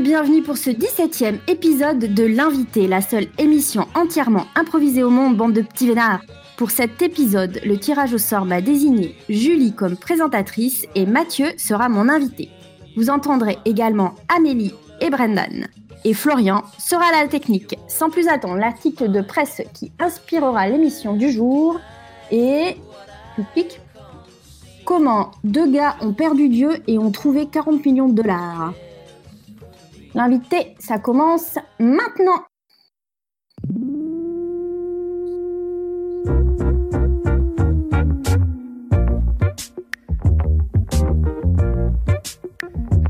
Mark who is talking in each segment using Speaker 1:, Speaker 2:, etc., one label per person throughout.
Speaker 1: bienvenue pour ce 17e épisode de L'invité, la seule émission entièrement improvisée au monde, bande de petits vénards. Pour cet épisode, le tirage au sort m'a désigné Julie comme présentatrice et Mathieu sera mon invité. Vous entendrez également Amélie et Brendan. Et Florian sera la technique. Sans plus attendre, l'article de presse qui inspirera l'émission du jour est... Comment deux gars ont perdu Dieu et ont trouvé 40 millions de dollars? L'invité, ça commence maintenant.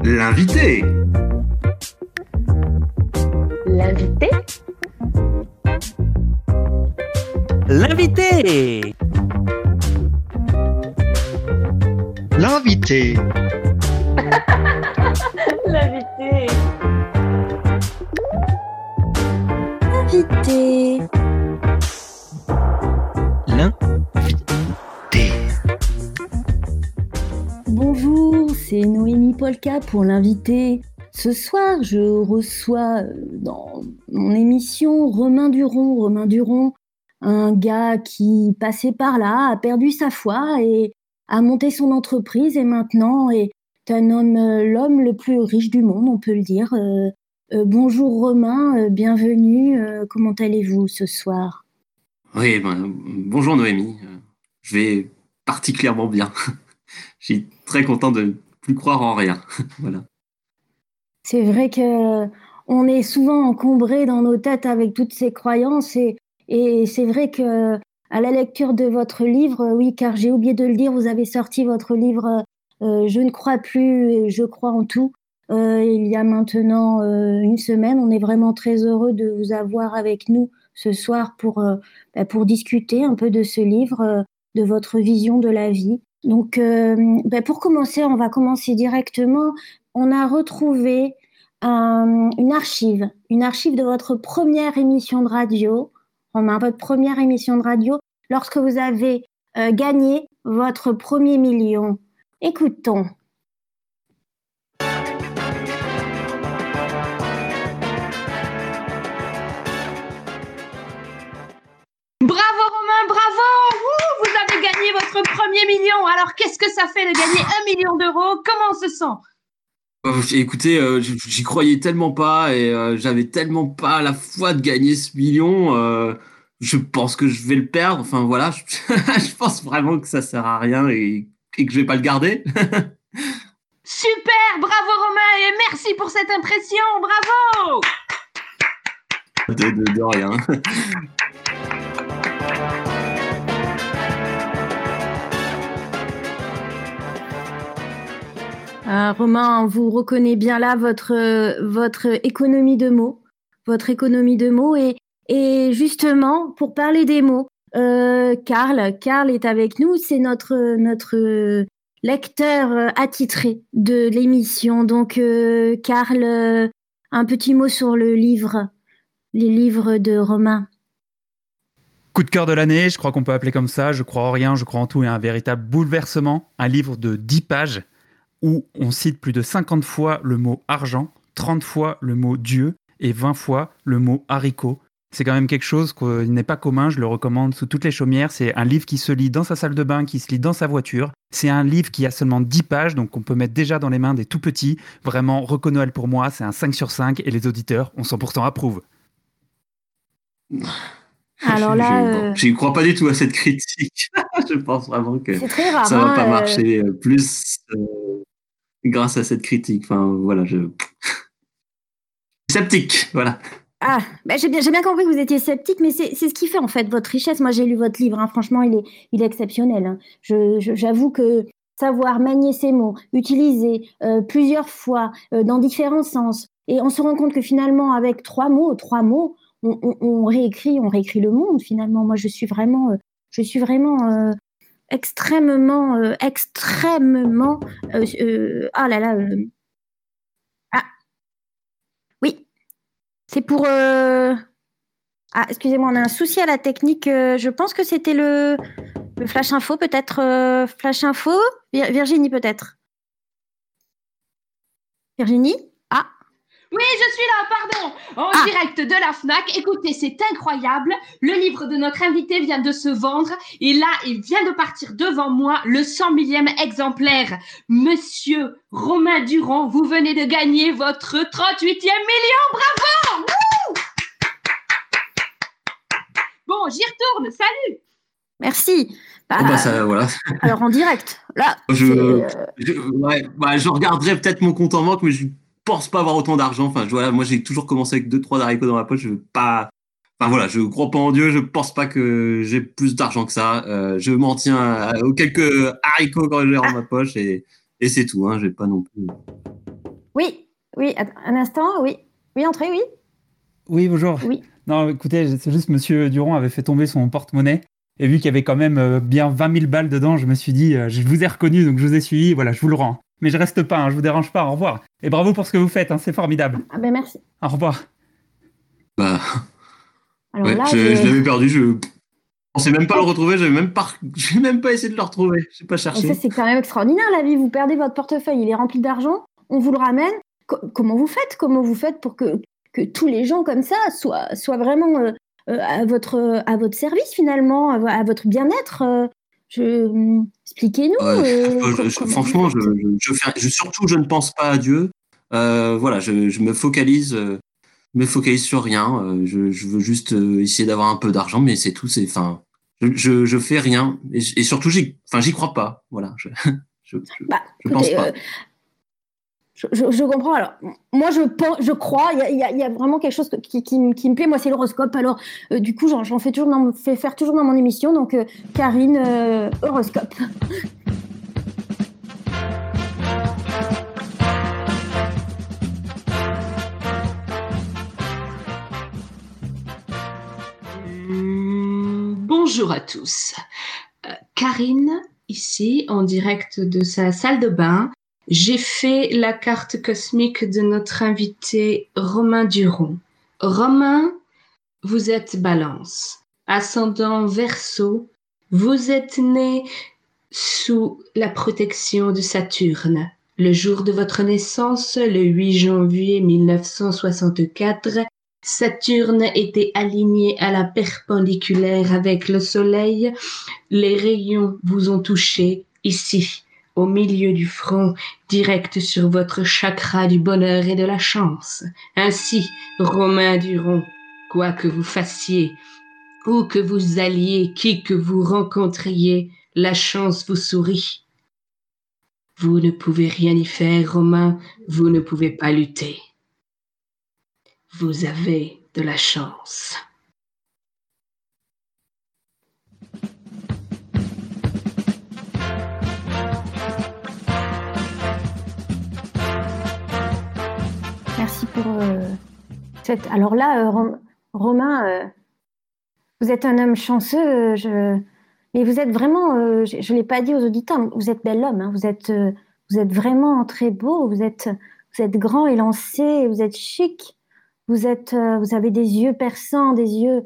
Speaker 2: L'invité.
Speaker 1: L'invité
Speaker 3: L'invité
Speaker 2: L'invité.
Speaker 1: L'invité Invité
Speaker 2: L'invité.
Speaker 1: Bonjour, c'est Noémie Polka pour l'invité. Ce soir, je reçois euh, dans mon émission Romain Duron. Romain Duron, un gars qui passait par là, a perdu sa foi et a monté son entreprise et maintenant est un homme, euh, l'homme le plus riche du monde, on peut le dire. Euh, euh, bonjour Romain, euh, bienvenue. Euh, comment allez-vous ce soir?
Speaker 2: Oui, ben, bonjour Noémie. Je vais particulièrement bien. Je suis très content de ne plus croire en rien. voilà.
Speaker 1: C'est vrai que on est souvent encombré dans nos têtes avec toutes ces croyances et, et c'est vrai que à la lecture de votre livre, oui, car j'ai oublié de le dire, vous avez sorti votre livre Je ne crois plus, et je crois en tout. Euh, il y a maintenant euh, une semaine, on est vraiment très heureux de vous avoir avec nous ce soir pour euh, bah, pour discuter un peu de ce livre, de votre vision de la vie. Donc, bah, pour commencer, on va commencer directement. On a retrouvé un- une archive, une archive de votre première émission de radio, Romain, votre première émission de radio, lorsque vous avez gagné votre premier million. Écoutons.
Speaker 4: Votre premier million. Alors qu'est-ce que ça fait de gagner un million d'euros? Comment on se sent?
Speaker 2: Euh, Écoutez, euh, j'y croyais tellement pas et euh, j'avais tellement pas la foi de gagner ce million. euh, je pense que je vais le perdre. Enfin voilà, je, je pense vraiment que ça sert à rien et, et que je vais pas le garder.
Speaker 4: Super, bravo Romain et merci pour cette impression, bravo
Speaker 2: De, de- de rien.
Speaker 1: Euh, Romain, on vous reconnaît bien là votre, votre économie de mots, votre économie de mots. Et, justement, pour parler des mots, euh, Karl, est avec nous, c'est notre, lecteur attitré de l'émission. Donc, euh, Karl, un petit mot sur le livre, les livres de Romain.
Speaker 3: Coup de cœur de l'année, je crois qu'on peut appeler comme ça. Je crois en rien, je crois en tout et un véritable bouleversement. Un livre de 10 pages où on cite plus de 50 fois le mot argent, 30 fois le mot Dieu et 20 fois le mot haricot. C'est quand même quelque chose qui n'est pas commun, je le recommande sous toutes les chaumières. C'est un livre qui se lit dans sa salle de bain, qui se lit dans sa voiture. C'est un livre qui a seulement 10 pages, donc on peut mettre déjà dans les mains des tout petits. Vraiment, Reco Noël pour moi, c'est un 5 sur 5 et les auditeurs ont 100% approuvent.
Speaker 1: Alors
Speaker 2: Je-
Speaker 1: là,
Speaker 2: je,
Speaker 1: euh,
Speaker 2: bon, j'y crois pas du tout à cette critique. je pense vraiment que ça va
Speaker 1: hein,
Speaker 2: pas
Speaker 1: euh,
Speaker 2: marcher euh, plus euh, grâce à cette critique. Enfin voilà, je sceptique. Voilà.
Speaker 1: Ah, bah, j'ai bien, bien compris que vous étiez sceptique, mais c'est ce qui fait en fait votre richesse. Moi, j'ai lu votre livre, hein, franchement, il est, il est exceptionnel. hein. J'avoue que savoir manier ses mots, utiliser euh, plusieurs fois euh, dans différents sens, et on se rend compte que finalement, avec trois mots, trois mots, on, réécrit, on réécrit le monde. Finalement, moi, je suis vraiment, euh, je suis vraiment extrêmement, euh, extrêmement, euh, euh, ah là là, ah, oui, c'est pour. Ah, excusez-moi, on a un souci à la technique. je pense que c'était le, Flash Info, peut-être. Flash Info? Vir- Virginie, peut-être. Virginie?
Speaker 4: Oui, je suis là, pardon. En
Speaker 1: Ah.
Speaker 4: direct de la FNAC. Écoutez, c'est incroyable. Le livre de notre invité vient de se vendre. Et là, il vient de partir devant moi, le 100 millième exemplaire. Monsieur Romain Durand, vous venez de gagner votre 38e million. Bravo Wouh Bon, j'y retourne. Salut
Speaker 1: Merci. Bah,
Speaker 2: Bah, ça, voilà.
Speaker 1: Alors en direct. Là,
Speaker 2: Je-
Speaker 1: euh,
Speaker 2: Je, ouais, bah, je regarderai peut-être mon compte en banque, mais je pense pas avoir autant d'argent. Enfin, je- voilà, moi, j'ai toujours commencé avec deux, trois haricots dans ma poche. Je veux pas. Enfin voilà, je crois pas en Dieu. Je pense pas que j'ai plus d'argent que ça. Euh, je m'en tiens à- aux quelques haricots quand j'ai dans ma poche et, et c'est tout. Hein, j'ai pas non plus.
Speaker 1: oui, oui, un instant, oui. Oui, entrez, oui.
Speaker 3: Oui, bonjour.
Speaker 1: Oui.
Speaker 3: Non, écoutez, c'est juste Monsieur Durand avait fait tomber son porte-monnaie. Et vu qu'il y avait quand même euh, bien 20 000 balles dedans, je me suis dit, euh, je vous ai reconnu, donc je vous ai suivi, voilà, je vous le rends. Mais je reste pas, hein, je vous dérange pas, au revoir. Et bravo pour ce que vous faites, hein, c'est formidable.
Speaker 1: Ah ben merci.
Speaker 3: Au revoir.
Speaker 2: Bah,
Speaker 1: Alors
Speaker 2: ouais,
Speaker 1: là,
Speaker 2: je, l'avais perdu. Je pensais même pas le retrouver. J'avais même pas, j'ai même pas essayé de le retrouver. J'ai pas
Speaker 1: Et
Speaker 2: cherché.
Speaker 1: ça, c'est quand même extraordinaire, la vie. Vous perdez votre portefeuille, il est rempli d'argent, on vous le ramène. Co- comment vous faites Comment vous faites pour que, que tous les gens comme ça soient, soient vraiment euh, euh, à, votre, à votre service, finalement, à votre bien-être euh, je... hum, Expliquez-nous.
Speaker 2: Ouais,
Speaker 1: euh,
Speaker 2: franchement, je, surtout, je ne pense pas à Dieu. Euh, voilà, je, me focalise, euh, me focalise sur rien. Je, veux juste essayer d'avoir un peu d'argent, mais c'est tout. C'est, enfin, je, fais rien et, surtout, j'y, enfin, j'y crois pas. Voilà, je,
Speaker 1: Bah,
Speaker 2: pense pas.
Speaker 1: Je, comprends. Alors, moi, je, pense, je crois, il y a, vraiment quelque chose qui, me- plaît. Moi, c'est l'horoscope. Alors, euh, du coup, j'en fais toujours, fais faire toujours dans mon émission. Donc, euh, Karine, euh, horoscope.
Speaker 4: Hum, Bonjour à tous. Karine, ici, en direct de sa salle de bain. J'ai fait la carte cosmique de notre invité Romain Duron. Romain, vous êtes balance. Ascendant verso, vous êtes né sous la protection de Saturne. Le jour de votre naissance, le 8 janvier 1964, Saturne était aligné à la perpendiculaire avec le Soleil. Les rayons vous ont touché ici, au milieu du front, direct sur votre chakra du bonheur et de la chance. Ainsi, Romain Duron, quoi que vous fassiez, où que vous alliez, qui que vous rencontriez, la chance vous sourit. Vous ne pouvez rien y faire, Romain, vous ne pouvez pas lutter. Vous avez de la chance.
Speaker 1: Euh. Alors là, euh, Rom- Romain, euh, vous êtes un homme chanceux. Mais vous êtes vraiment, je ne l'ai pas dit aux auditeurs, vous êtes bel homme. hein, vous, êtes, vous êtes vraiment très beau. Vous êtes, vous êtes grand et lancé. Vous êtes chic. Vous, êtes, vous avez des yeux perçants, des yeux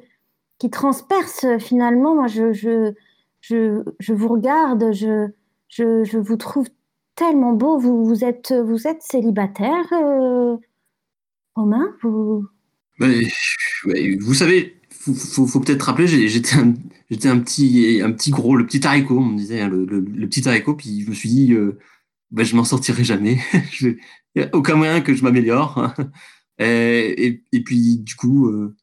Speaker 1: qui transpercent finalement. Moi, je, je, je, je vous regarde, je, je, je vous trouve tellement beau. Vous, vous, êtes, vous êtes célibataire Romain, vous...
Speaker 2: Savez, faut, faut, peut-être rappeler, j'étais un, petit, un petit gros, le petit haricot, on me disait, hein, le, petit haricot, puis je me suis dit, euh, ben, je m'en sortirai jamais. Il n'y a aucun moyen que je m'améliore. Et, puis, du coup, euh,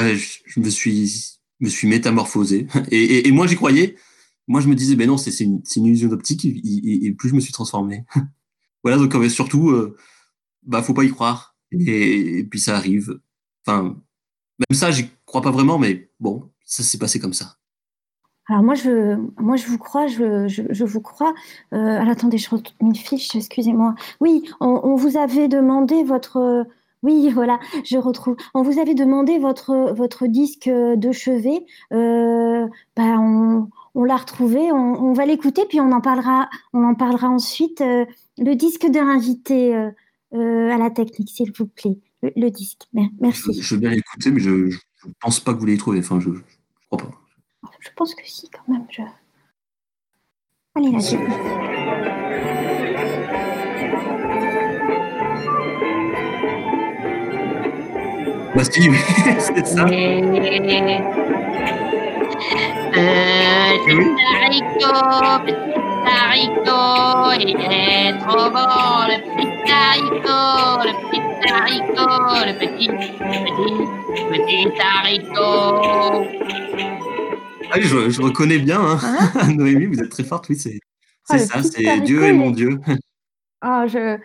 Speaker 2: euh, je, me suis, me suis métamorphosé. Et, moi, j'y croyais. Moi, je me disais, ben non, c'est une, illusion d'optique. Et plus je me suis transformé. voilà, donc euh, surtout, euh, bah, faut pas y croire. Et, puis ça arrive. Enfin, même ça, j'y crois pas vraiment, mais bon, ça s'est passé comme ça.
Speaker 1: Alors moi je, moi, je vous crois, je, je, je vous crois. Euh, alors, attendez, je retrouve une fiche, excusez-moi. Oui, on, vous avait demandé votre... Oui, voilà, je retrouve. On vous avait demandé votre, votre disque de chevet. Euh, ben, on, on l'a retrouvé, on, va l'écouter, puis on en parlera, on en parlera ensuite. Euh, le disque de l'invité euh, euh, à la technique, s'il vous plaît. Le, le disque, Mer-
Speaker 2: Je,
Speaker 1: merci.
Speaker 2: je veux bien l'écouter, mais je, je pense pas que vous l'ayez trouvé. Enfin, je, je crois pas.
Speaker 1: Je pense que si, quand même. Je... Allez, là,
Speaker 2: si, oui, c'est ça.
Speaker 5: Euh, petit haricot, petit haricot, il est trop bon, le petit haricot, le petit haricot, le petit, petit, petit haricot.
Speaker 2: Ah oui, je, je reconnais bien, hein.
Speaker 1: Hein
Speaker 2: Noémie, vous êtes très forte, oui, c'est
Speaker 1: Ah,
Speaker 2: ça, c'est
Speaker 1: haricot,
Speaker 2: Dieu
Speaker 1: il
Speaker 2: mon Dieu.
Speaker 1: Ah, je...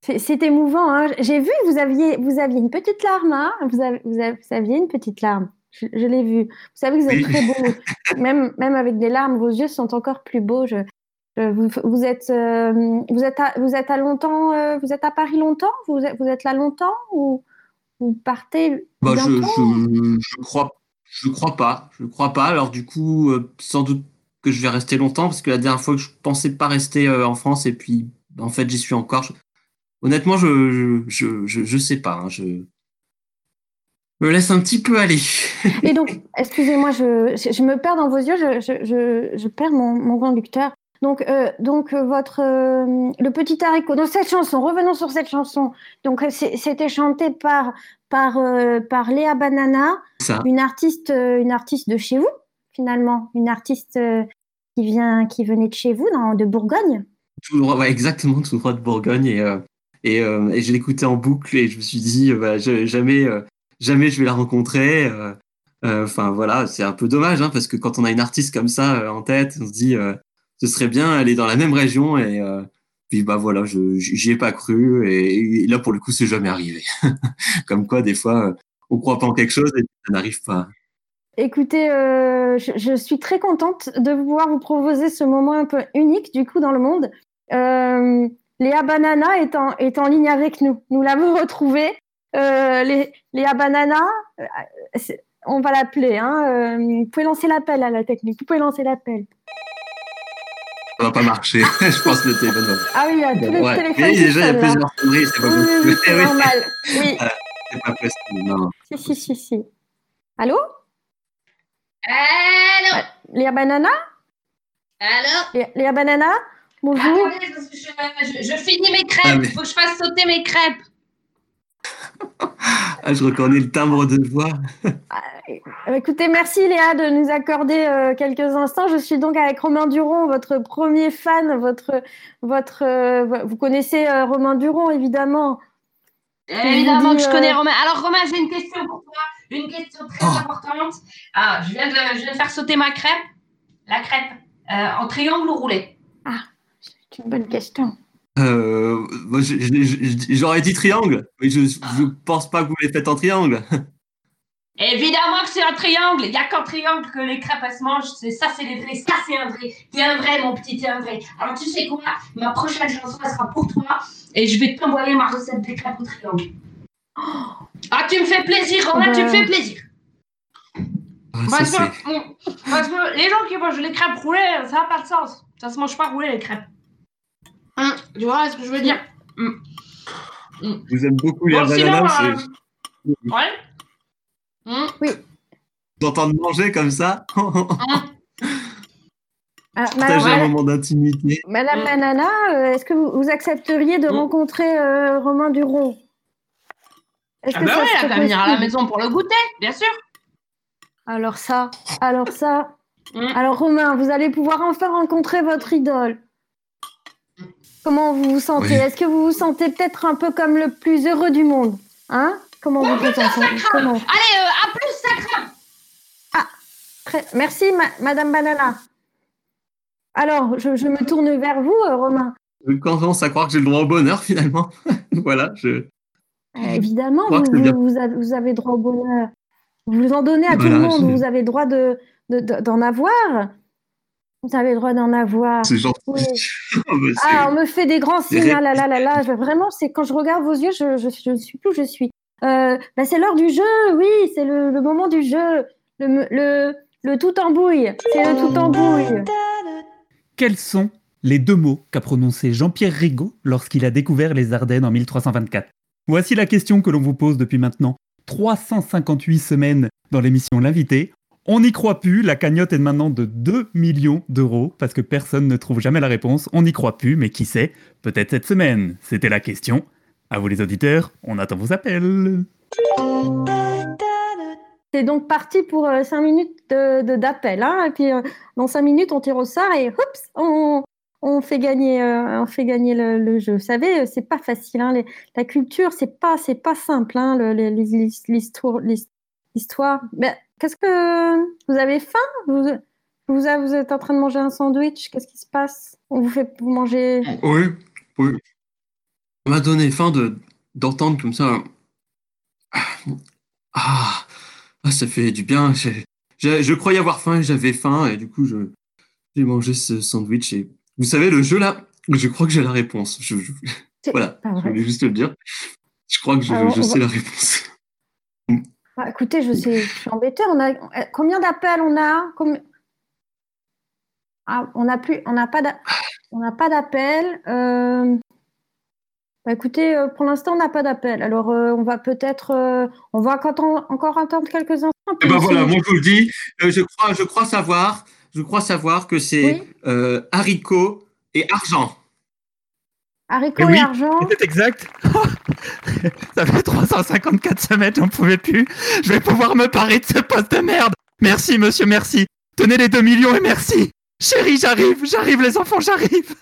Speaker 1: c'est c'est émouvant. Hein. J'ai vu, vous aviez, vous aviez une petite larme. Hein. Vous, avez, vous, avez- vous aviez une petite larme. Je, je l'ai vu. Vous savez que vous êtes
Speaker 2: Oui.
Speaker 1: très beau. même, même avec des larmes, vos yeux sont encore plus beaux. Je- vous, vous êtes, euh, vous êtes, à, vous êtes à longtemps. euh, vous êtes à Paris longtemps? Vous êtes, vous êtes là longtemps ou vous partez
Speaker 2: Bah, je,
Speaker 1: bientôt
Speaker 2: je, je crois, je crois pas, je crois pas. Alors du coup, euh, sans doute que je vais rester longtemps parce que la dernière fois que je pensais pas rester euh, en France et puis en fait j'y suis encore. Je- Honnêtement, je, je, je, je sais pas. hein, je me laisse un petit peu aller.
Speaker 1: Et donc, excusez-moi, je, me perds dans vos yeux, je, je, je, je perds mon, mon conducteur. Donc, euh, donc euh, votre euh, le petit haricot. Dans cette chanson, revenons sur cette chanson. Donc, c'était chanté par par euh, par Léa Banana,
Speaker 2: Ça.
Speaker 1: une artiste une artiste de chez vous finalement, une artiste qui vient qui venait de chez vous, dans, de Bourgogne.
Speaker 2: Tout droit, ouais, exactement, tout droit de Bourgogne. Et, et, et je l'écoutais en boucle et je me suis dit, bah, je- jamais, jamais je vais la rencontrer. Enfin, voilà, c'est un peu dommage hein, parce que quand on a une artiste comme ça en tête, on se dit, ce serait bien aller dans la même région. Et euh, puis, bah voilà, je j'y ai pas cru. Et, là, pour le coup, c'est jamais arrivé. comme quoi, des fois, euh, on croit pas en quelque chose et ça n'arrive pas.
Speaker 1: Écoutez, euh, je, suis très contente de pouvoir vous proposer ce moment un peu unique du coup dans le monde. Léa Banana est en, est en ligne avec nous. Nous l'avons retrouvée. Lé- Léa Banana, on va l'appeler. Hein, vous pouvez lancer l'appel à la technique. Vous pouvez lancer l'appel.
Speaker 2: Ça va pas marcher. je pense que le téléphone va.
Speaker 1: Ah oui, il y a
Speaker 2: Ouais. Et
Speaker 1: qui
Speaker 2: déjà, il y a plusieurs sonneries, c'est pas possible.
Speaker 1: oui, c'est
Speaker 2: Oui,
Speaker 1: normal. Oui,
Speaker 2: c'est pas possible. Non.
Speaker 1: si, si, si, si. Allô?
Speaker 5: Allô,
Speaker 1: Léa Banana?
Speaker 5: Allô?
Speaker 1: Léa, Léa Banana? Bonjour.
Speaker 5: Attendez, parce que je, je, je finis mes crêpes.
Speaker 2: Ah, mais-
Speaker 5: Faut que je fasse sauter mes crêpes.
Speaker 2: Ah, je reconnais le timbre de voix.
Speaker 1: Euh, Écoutez, merci Léa de nous accorder euh, quelques instants. Je suis donc avec Romain Duron, votre premier fan, votre, votre, euh, vo- vous connaissez euh, Romain Duron évidemment.
Speaker 5: Évidemment que je
Speaker 1: euh,
Speaker 5: connais Romain. Alors Romain, j'ai une question pour toi. Une question très
Speaker 2: Oh.
Speaker 5: importante. Ah, je viens, de, je viens de faire sauter ma crêpe. La crêpe. euh, en triangle ou roulé
Speaker 1: C'est une bonne question.
Speaker 2: Euh, J'aurais dit triangle, mais je je pense pas que vous les faites en triangle.
Speaker 5: Évidemment que c'est un triangle. Il n'y a qu'en triangle que les crêpes elles se mangent. C'est ça, c'est les vrais. Ça, c'est un vrai. T'es un vrai, mon petit, t'es un vrai. Alors tu sais quoi? Ma prochaine chanson, elle sera pour toi. Et je vais t'envoyer ma recette des crêpes au triangle. Ah, tu me fais plaisir, Romain, tu me
Speaker 1: bah.
Speaker 5: fais plaisir.
Speaker 2: Ah,
Speaker 5: que, parce que les gens qui mangent les crêpes roulées, ça n'a pas de sens. Ça se mange pas roulé, les crêpes. Hum, tu vois ce que je veux dire
Speaker 2: Vous aimez beaucoup les
Speaker 5: Bon, sinon,
Speaker 2: bananas,
Speaker 5: euh, Ouais Hum,
Speaker 2: d'entendre manger comme ça,
Speaker 5: hum.
Speaker 1: Ah,
Speaker 2: partager un
Speaker 1: Madame,
Speaker 2: moment d'intimité.
Speaker 1: Madame
Speaker 5: Mm.
Speaker 1: Banana, euh, est-ce que vous, vous accepteriez de
Speaker 5: Mm.
Speaker 1: rencontrer euh, Romain Duron? Est-ce
Speaker 5: Ah
Speaker 1: que
Speaker 5: bah
Speaker 1: ça
Speaker 5: ouais, elle
Speaker 1: serait
Speaker 5: va venir à la maison pour le goûter, bien sûr.
Speaker 1: Alors ça, alors ça.
Speaker 5: Mm.
Speaker 1: Alors Romain, vous allez pouvoir enfin rencontrer votre idole. Comment vous vous sentez
Speaker 2: Oui.
Speaker 1: Est-ce que vous vous sentez peut-être un peu comme le plus heureux du monde Hein? Comment vous vous sentez? Comment?
Speaker 5: Allez, euh, à plus, ça crame
Speaker 1: Très- Merci, ma- Madame Banana. Alors, je, je me tourne vers vous, euh, Romain.
Speaker 2: Je commence à croire que j'ai le droit au bonheur finalement. voilà, je.
Speaker 1: Euh, évidemment, vous, avez, vous avez droit au bonheur. Vous en donnez à tout le monde. Vous avez droit de, de- de- d'en avoir. Vous avez le droit d'en avoir.
Speaker 2: C'est gentil.
Speaker 1: Oui. Ah, on me fait des grands signes. Ah là là là là. Je- vraiment, c'est quand je regarde vos yeux, je, je, je ne suis plus où je suis. Euh, bah, c'est l'heure du jeu. Oui, c'est le, le moment du jeu. Le, le tout en bouille. C'est le tout en bouille.
Speaker 3: Quels sont les deux mots qu'a prononcé Jean-Pierre Rigaud lorsqu'il a découvert les Ardennes en 1324 Voici la question que l'on vous pose depuis maintenant 358 semaines dans l'émission L'invité. On n'y croit plus, la cagnotte est maintenant de 2 millions d'euros parce que personne ne trouve jamais la réponse. On n'y croit plus, mais qui sait? Peut-être cette semaine. C'était la question. À vous les auditeurs, on attend vos appels.
Speaker 1: C'est donc parti pour 5 minutes de, d'appel. Hein, et puis, dans 5 minutes, on tire au sort et oups, on, on fait gagner, on fait gagner le, jeu. Vous savez, c'est pas facile. Hein, la culture, c'est pas, pas simple. Hein, l'histoire, l'histoire. Mais qu'est-ce que vous avez faim? Vous, vous, êtes en train de manger un sandwich Qu'est-ce qui se passe? On vous fait vous manger
Speaker 2: Oui, oui. Ça m'a donné faim de d'entendre comme ça. Ah, ah, ça fait du bien. Je, croyais avoir faim et j'avais faim et du coup j'ai mangé ce sandwich et vous savez le jeu là, je crois que j'ai la réponse. voilà, je voulais juste le dire. Je crois que je, sais la réponse.
Speaker 1: Bah, écoutez, je, sais, je suis embêtée. On a combien d'appels on a? Ah, On n'a plus, on n'a pas, on n'a pas d'appel. Euh, bah, écoutez, euh, pour l'instant, on n'a pas d'appel. Alors, euh, on va peut-être, on va encore attendre quelques instants.
Speaker 2: Eh ben voilà, moi je vous le dis, je crois, je crois savoir, je crois savoir que c'est haricot et argent.
Speaker 1: Haricot et, argent.
Speaker 3: C'est exact. Ça fait 354 semaines, j'en pouvais plus. Je vais pouvoir me parer de ce poste de merde. Merci, monsieur, merci. Tenez les 2 millions et merci. Chérie, j'arrive, j'arrive, les enfants, j'arrive.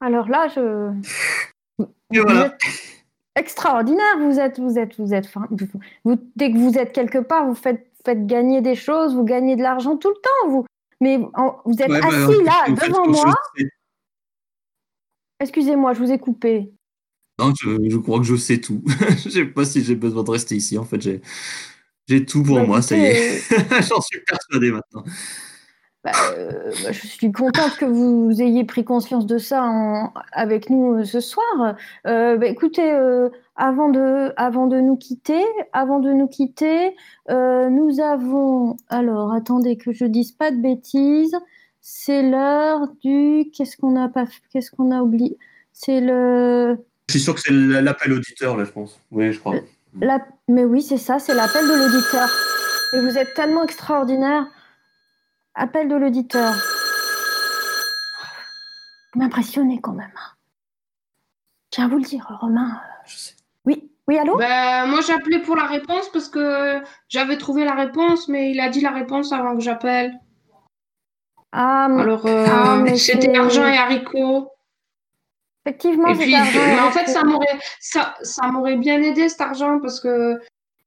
Speaker 1: Alors là, je. Voilà. extraordinaire, vous êtes, vous êtes, vous êtes. Vous, dès que vous êtes quelque part, vous faites, faites gagner des choses, vous gagnez de l'argent tout le temps, vous. Mais vous êtes bah, assis là, devant moi. Excusez-moi, je vous ai coupé.
Speaker 2: Non, je, crois que je sais tout. je ne sais pas si j'ai besoin de rester ici. En fait, j'ai tout pour bah, moi, ça y est. J'en suis persuadé maintenant.
Speaker 1: Bah, euh, bah, je suis contente que vous ayez pris conscience de ça avec nous euh, ce soir. Euh, bah, écoutez, avant, de, avant de nous quitter, avant de nous quitter, nous avons. Alors, attendez que je dise pas de bêtises. C'est l'heure du. Qu'est-ce qu'on a pas Qu'est-ce qu'on a oublié? C'est le.
Speaker 2: Je suis sûr que c'est l'appel auditeur là, je pense. Oui, je crois.
Speaker 1: Mais oui, c'est ça, c'est l'appel de l'auditeur. Et vous êtes tellement extraordinaire. Appel de l'auditeur. Vous m'impressionnez quand même. Tiens, vous le dire, Romain. Je sais. Oui, oui, allô?
Speaker 4: Ben, Moi, j'ai appelé pour la réponse parce que j'avais trouvé la réponse, mais il a dit la réponse avant que j'appelle. Ah, Alors, euh, ah, c'était argent et haricots.
Speaker 1: Effectivement,
Speaker 4: et puis, mais en fait, ça m'aurait, ça, ça m'aurait bien aidé cet argent parce que,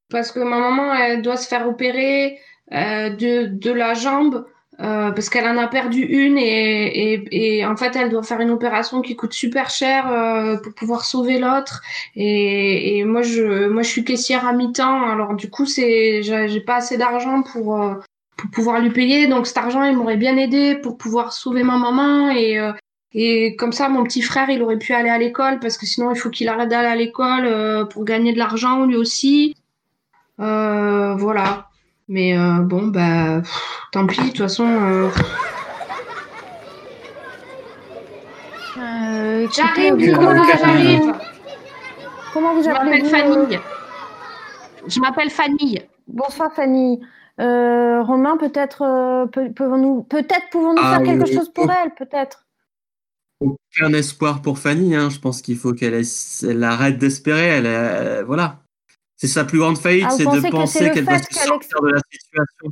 Speaker 4: parce que ma maman, elle doit se faire opérer euh, de, de la jambe. Euh, parce qu'elle en a perdu une et, et, et, en fait elle doit faire une opération qui coûte super cher euh, pour pouvoir sauver l'autre et, et, moi je moi je suis caissière à mi-temps alors du coup c'est j'ai pas assez d'argent pour pour pouvoir lui payer donc cet argent il m'aurait bien aidé pour pouvoir sauver ma maman et euh, et comme ça mon petit frère il aurait pu aller à l'école parce que sinon il faut qu'il arrête d'aller à l'école pour gagner de l'argent lui aussi voilà mais euh, bon, bah, tant pis, de toute façon. Euh...
Speaker 1: Euh, j'arrive, comment
Speaker 4: j'arrive
Speaker 1: Comment vous appelez
Speaker 4: Je m'appelle Fanny. Je m'appelle Fanny.
Speaker 1: Bonsoir Fanny. Euh, Romain, peut-être pouvons-nous peut-être pouvons-nous ah, faire quelque chose pour elle, peut-être?
Speaker 2: Aucun espoir pour Fanny. Hein. Je pense qu'il faut qu'elle arrête d'espérer. Elle, voilà. C'est sa plus grande faillite, ah, c'est de penser qu'elle va se sortir de la situation.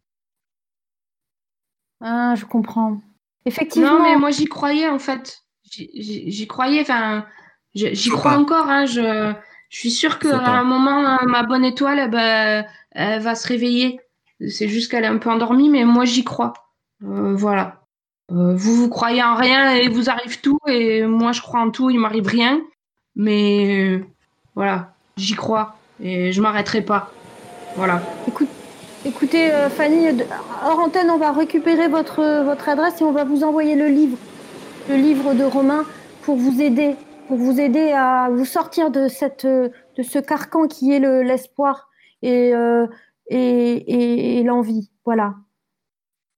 Speaker 1: Ah, je comprends. Effectivement.
Speaker 4: Non, mais moi j'y croyais en fait. J'y croyais, enfin, j'y crois encore. Hein. Je, je, suis sûre qu'à un moment, ma bonne étoile, ben, elle va se réveiller. C'est juste qu'elle est un peu endormie, mais moi j'y crois. Euh, voilà. Euh, vous, vous croyez en rien et vous arrive tout, et moi je crois en tout, il m'arrive rien. Mais voilà, j'y crois et je m'arrêterai pas. Voilà.
Speaker 1: Écoute, écoutez, euh, Fanny, hors antenne, on va récupérer votre, votre adresse et on va vous envoyer le livre, le livre de Romain, pour vous aider, pour vous aider à vous sortir de cette, de ce carcan qui est l'espoir et, euh, et, et, l'envie. Voilà.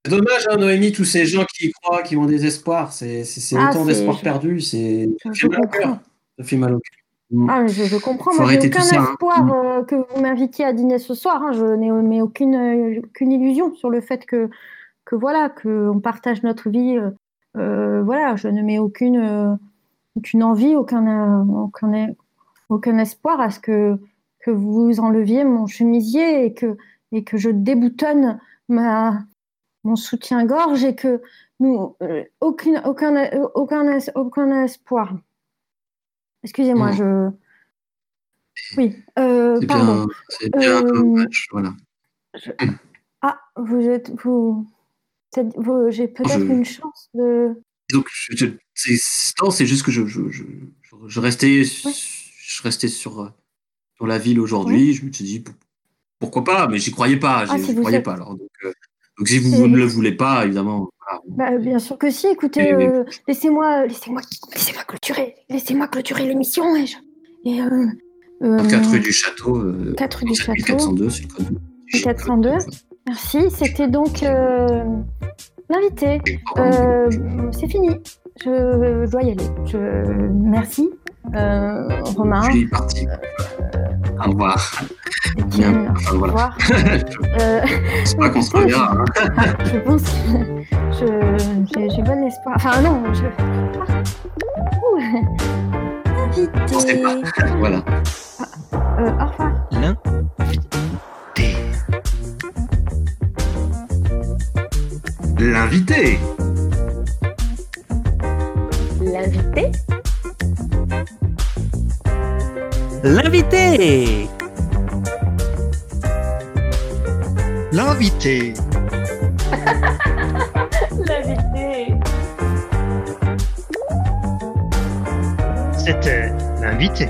Speaker 2: C'est dommage, hein, Noémie, tous ces gens qui y croient, qui ont des espoirs. C'est ah, autant d'espoir perdu. C'est ça fait mal au cœur. Ça fait mal au cœur.
Speaker 1: Ah, je, comprends. Moi, j'ai aucun hein. espoir mm. euh, que vous m'invitiez à dîner ce soir. Hein. Je n'ai aucune, euh, aucune illusion sur le fait que, que voilà, qu'on partage notre vie. Euh, voilà, je ne mets aucune, aucune envie, aucun, aucun, aucun espoir à ce que, que vous enleviez mon chemisier et que, et que je déboutonne ma, mon soutien-gorge et que nous, euh, aucune, aucun, euh, aucun, aucun espoir. Excusez-moi, je. Oui, euh,
Speaker 2: C'est
Speaker 1: pardon.
Speaker 2: bien, bien
Speaker 1: Euh,
Speaker 2: dommage, voilà.
Speaker 1: Ah, vous êtes. Vous, J'ai peut-être
Speaker 2: Je-
Speaker 1: une chance de.
Speaker 2: Donc, je, c'est, non, c'est juste que je, je, restais, je restais sur, sur la ville aujourd'hui. Je me suis dit, pour- pourquoi pas, mais j'y croyais pas.
Speaker 1: Ah, si
Speaker 2: croyais
Speaker 1: êtes-
Speaker 2: pas. Alors, donc, euh, donc, si vous, ne le voulez pas, évidemment. voilà.
Speaker 1: Bah, bien sûr que si. Écoutez, euh, laissez-moi, laissez-moi, laissez-moi clôturer, laissez-moi clôturer l'émission. Et, je- et euh, euh,
Speaker 2: 4 rue du Château. Euh,
Speaker 1: 4 rue du Château.
Speaker 2: 402, c'est le code.
Speaker 1: 402. Merci. C'était donc l'invité. C'est fini. Je, dois y aller. Je, merci. Romain,
Speaker 2: Je suis parti. Au revoir.
Speaker 1: Étienne,
Speaker 2: Enfin,
Speaker 1: au
Speaker 2: voilà.
Speaker 1: revoir.
Speaker 2: je
Speaker 1: Euh,
Speaker 2: pense pas qu'on se reverra. hein.
Speaker 1: je pense que je- j'ai j'ai bon espoir. Enfin, non, je. Ah. Ouh.
Speaker 2: Pensez pas.
Speaker 1: Invité.
Speaker 2: Voilà.
Speaker 1: Euh, au revoir.
Speaker 2: L'invité.
Speaker 1: L'invité.
Speaker 6: L'invité.
Speaker 7: L'invité.
Speaker 1: L'invité.
Speaker 7: C'était l'invité.